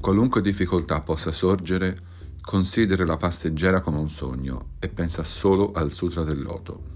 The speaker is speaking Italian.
Qualunque difficoltà possa sorgere, considera la passeggera come un sogno e pensa solo al Sutra del Loto.